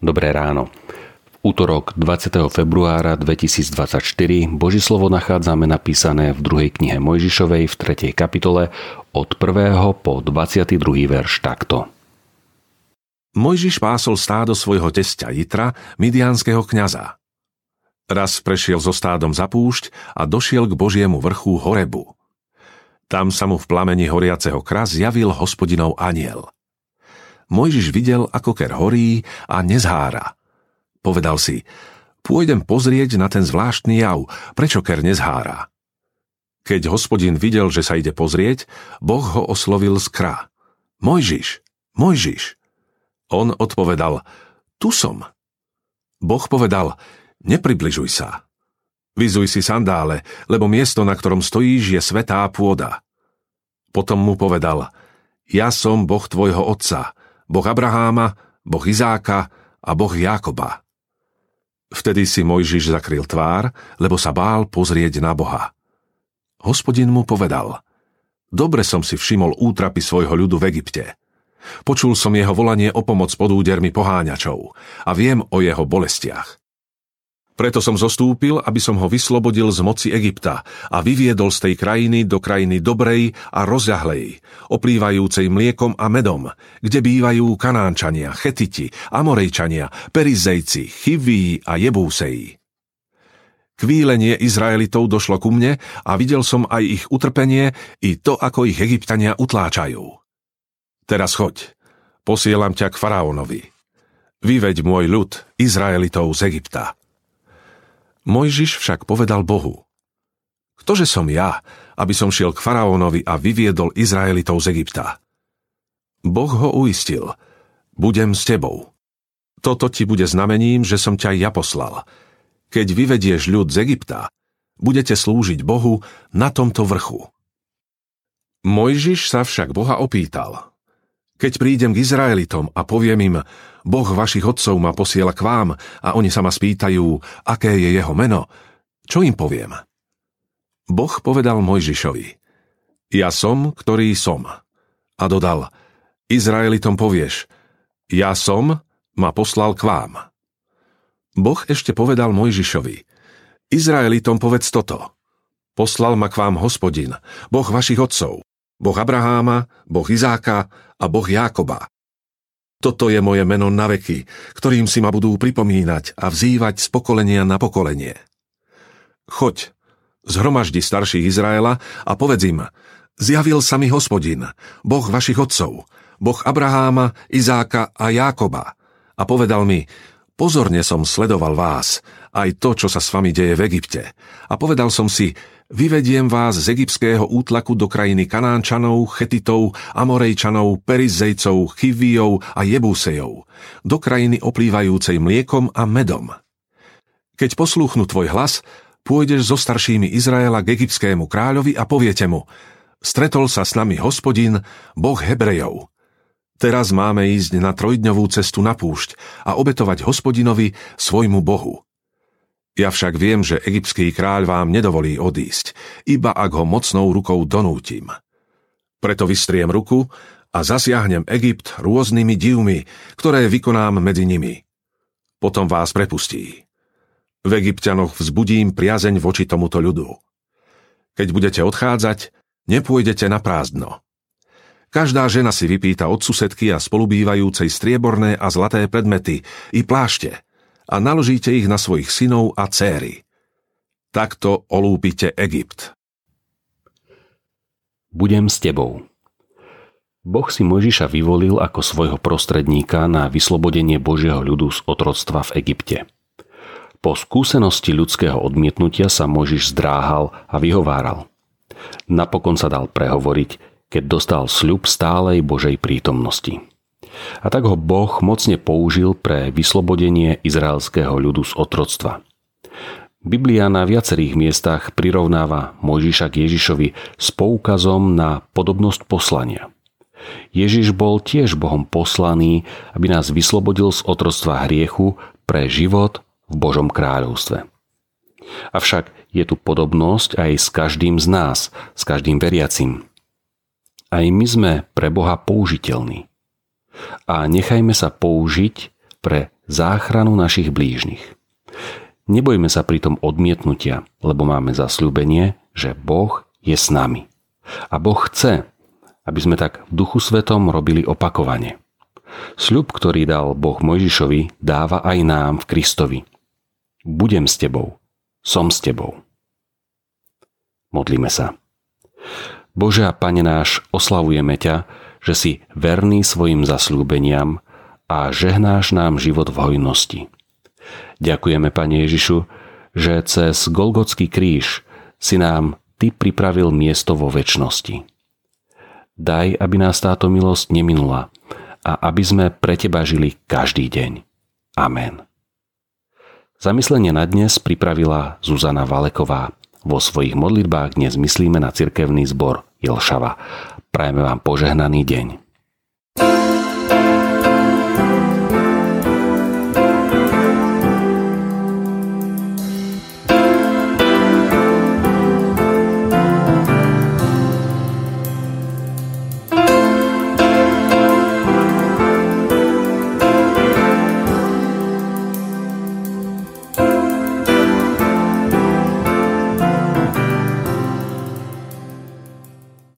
Dobré ráno. V útorok 20. februára 2024 Boží slovo nachádzame napísané v druhej knihe Mojžišovej v 3. kapitole od 1. po 22. verš takto. Mojžiš pásol stádo svojho testia Jitra, midianského kňaza. Raz prešiel so stádom za púšť a došiel k Božiemu vrchu Horebu. Tam sa mu v plameni horiaceho kras zjavil hospodinov aniel – Mojžiš videl, ako ker horí a nezhára. Povedal si, pôjdem pozrieť na ten zvláštny jav, prečo ker nezhára. Keď hospodin videl, že sa ide pozrieť, Boh ho oslovil z krá. Mojžiš, Mojžiš. On odpovedal, tu som. Boh povedal, nepribližuj sa. Vyzuj si sandále, lebo miesto, na ktorom stojíš, je svetá pôda. Potom mu povedal, ja som Boh tvojho otca, Boh Abraháma, Boh Izáka a Boh Jákoba. Vtedy si Mojžiš zakryl tvár, lebo sa bál pozrieť na Boha. Hospodin mu povedal, dobre som si všimol útrapy svojho ľudu v Egypte. Počul som jeho volanie o pomoc pod údermi poháňačov a viem o jeho bolestiach. Preto som zostúpil, aby som ho vyslobodil z moci Egypta a vyviedol z tej krajiny do krajiny dobrej a rozľahlej, oplývajúcej mliekom a medom, kde bývajú Kanánčania, Chetiti, Amorejčania, Perizejci, Chiví a Jebúseji. Kvílenie Izraelitov došlo ku mne a videl som aj ich utrpenie i to, ako ich egyptania utláčajú. Teraz choď, posielam ťa k faraónovi. Vyveď môj ľud, Izraelitov z Egypta. Mojžiš však povedal Bohu, Ktože som ja, aby som šiel k faraónovi a vyviedol Izraelitov z Egypta? Boh ho uistil, budem s tebou. Toto ti bude znamením, že som ťa ja poslal. Keď vyvedieš ľud z Egypta, budete slúžiť Bohu na tomto vrchu. Mojžiš sa však Boha opýtal – keď prídem k Izraelitom a poviem im, Boh vašich otcov ma posiela k vám a oni sa ma spýtajú, aké je jeho meno, čo im poviem? Boh povedal Mojžišovi, ja som, ktorý som. A dodal, Izraelitom povieš, ja som, ma poslal k vám. Boh ešte povedal Mojžišovi, Izraelitom povedz toto, poslal ma k vám hospodin, Boh vašich otcov, Boh Abraháma, Boh Izáka a Boh Jákoba. Toto je moje meno na veky, ktorým si ma budú pripomínať a vzývať z pokolenia na pokolenie. Choď, zhromaždi starších Izraela a povedz im, zjavil sa mi hospodin, Boh vašich otcov, Boh Abraháma, Izáka a Jákoba. A povedal mi, pozorne som sledoval vás, aj to, čo sa s vami deje v Egypte. A povedal som si, Vyvediem vás z egyptského útlaku do krajiny Kanánčanov, Chetitov, Amorejčanov, Perizejcov, Chivijov a Jebúsejov, do krajiny oplývajúcej mliekom a medom. Keď poslúchnu tvoj hlas, pôjdeš so staršími Izraela k egyptskému kráľovi a poviete mu, stretol sa s nami hospodin, boh Hebrejov. Teraz máme ísť na trojdňovú cestu na púšť a obetovať hospodinovi svojmu bohu. Ja však viem, že egyptský kráľ vám nedovolí odísť, iba ak ho mocnou rukou donútim. Preto vystriem ruku a zasiahnem Egypt rôznymi divmi, ktoré vykonám medzi nimi. Potom vás prepustí. V Egyptianoch vzbudím priazeň voči tomuto ľudu. Keď budete odchádzať, nepôjdete na prázdno. Každá žena si vypýta od susedky a spolubývajúcej strieborné a zlaté predmety i plášte – a naložíte ich na svojich synov a céry. Takto olúpite Egypt. Budem s tebou. Boh si Mojžiša vyvolil ako svojho prostredníka na vyslobodenie Božieho ľudu z otroctva v Egypte. Po skúsenosti ľudského odmietnutia sa Mojžiš zdráhal a vyhováral. Napokon sa dal prehovoriť, keď dostal sľub stálej Božej prítomnosti. A tak ho Boh mocne použil pre vyslobodenie izraelského ľudu z otroctva. Biblia na viacerých miestach prirovnáva Mojžiša k Ježišovi s poukazom na podobnosť poslania. Ježiš bol tiež Bohom poslaný, aby nás vyslobodil z otroctva hriechu pre život v Božom kráľovstve. Avšak je tu podobnosť aj s každým z nás, s každým veriacim. Aj my sme pre Boha použiteľní a nechajme sa použiť pre záchranu našich blížnych. Nebojme sa pritom odmietnutia, lebo máme zasľúbenie, že Boh je s nami. A Boh chce, aby sme tak v duchu svetom robili opakovane. Sľub, ktorý dal Boh Mojžišovi, dáva aj nám v Kristovi. Budem s tebou, som s tebou. Modlíme sa. Bože a Pane náš, oslavujeme ťa, že si verný svojim zasľúbeniam a žehnáš nám život v hojnosti. Ďakujeme, Pane Ježišu, že cez Golgotský kríž si nám Ty pripravil miesto vo väčšnosti. Daj, aby nás táto milosť neminula a aby sme pre Teba žili každý deň. Amen. Zamyslenie na dnes pripravila Zuzana Valeková. Vo svojich modlitbách dnes myslíme na cirkevný zbor Jelšava. Prajeme vám požehnaný deň.